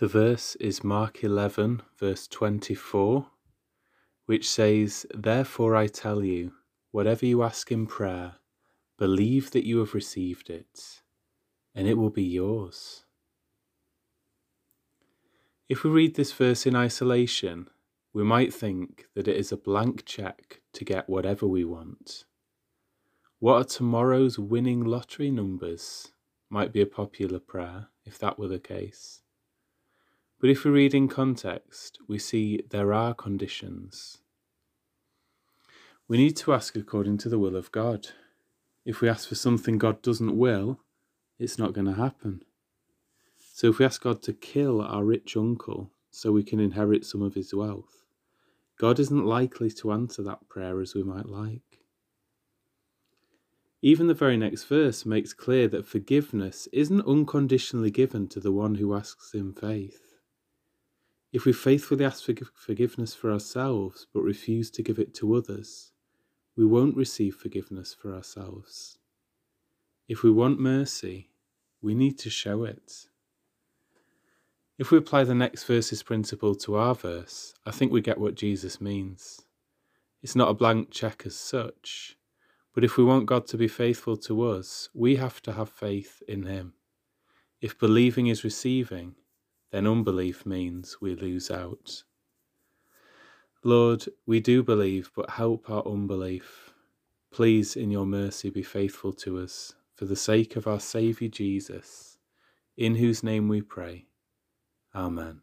The verse is Mark 11, verse 24, which says, Therefore I tell you, whatever you ask in prayer, believe that you have received it, and it will be yours. If we read this verse in isolation, we might think that it is a blank check to get whatever we want. What are tomorrow's winning lottery numbers? Might be a popular prayer if that were the case. But if we read in context, we see there are conditions. We need to ask according to the will of God. If we ask for something God doesn't will, it's not going to happen. So if we ask God to kill our rich uncle so we can inherit some of his wealth, God isn't likely to answer that prayer as we might like. Even the very next verse makes clear that forgiveness isn't unconditionally given to the one who asks in faith. If we faithfully ask for forgiveness for ourselves but refuse to give it to others, we won't receive forgiveness for ourselves. If we want mercy, we need to show it. If we apply the next verse's principle to our verse, I think we get what Jesus means. It's not a blank check as such, but if we want God to be faithful to us, we have to have faith in Him. If believing is receiving, then unbelief means we lose out. Lord, we do believe, but help our unbelief. Please, in your mercy, be faithful to us, for the sake of our Saviour Jesus, in whose name we pray. Amen.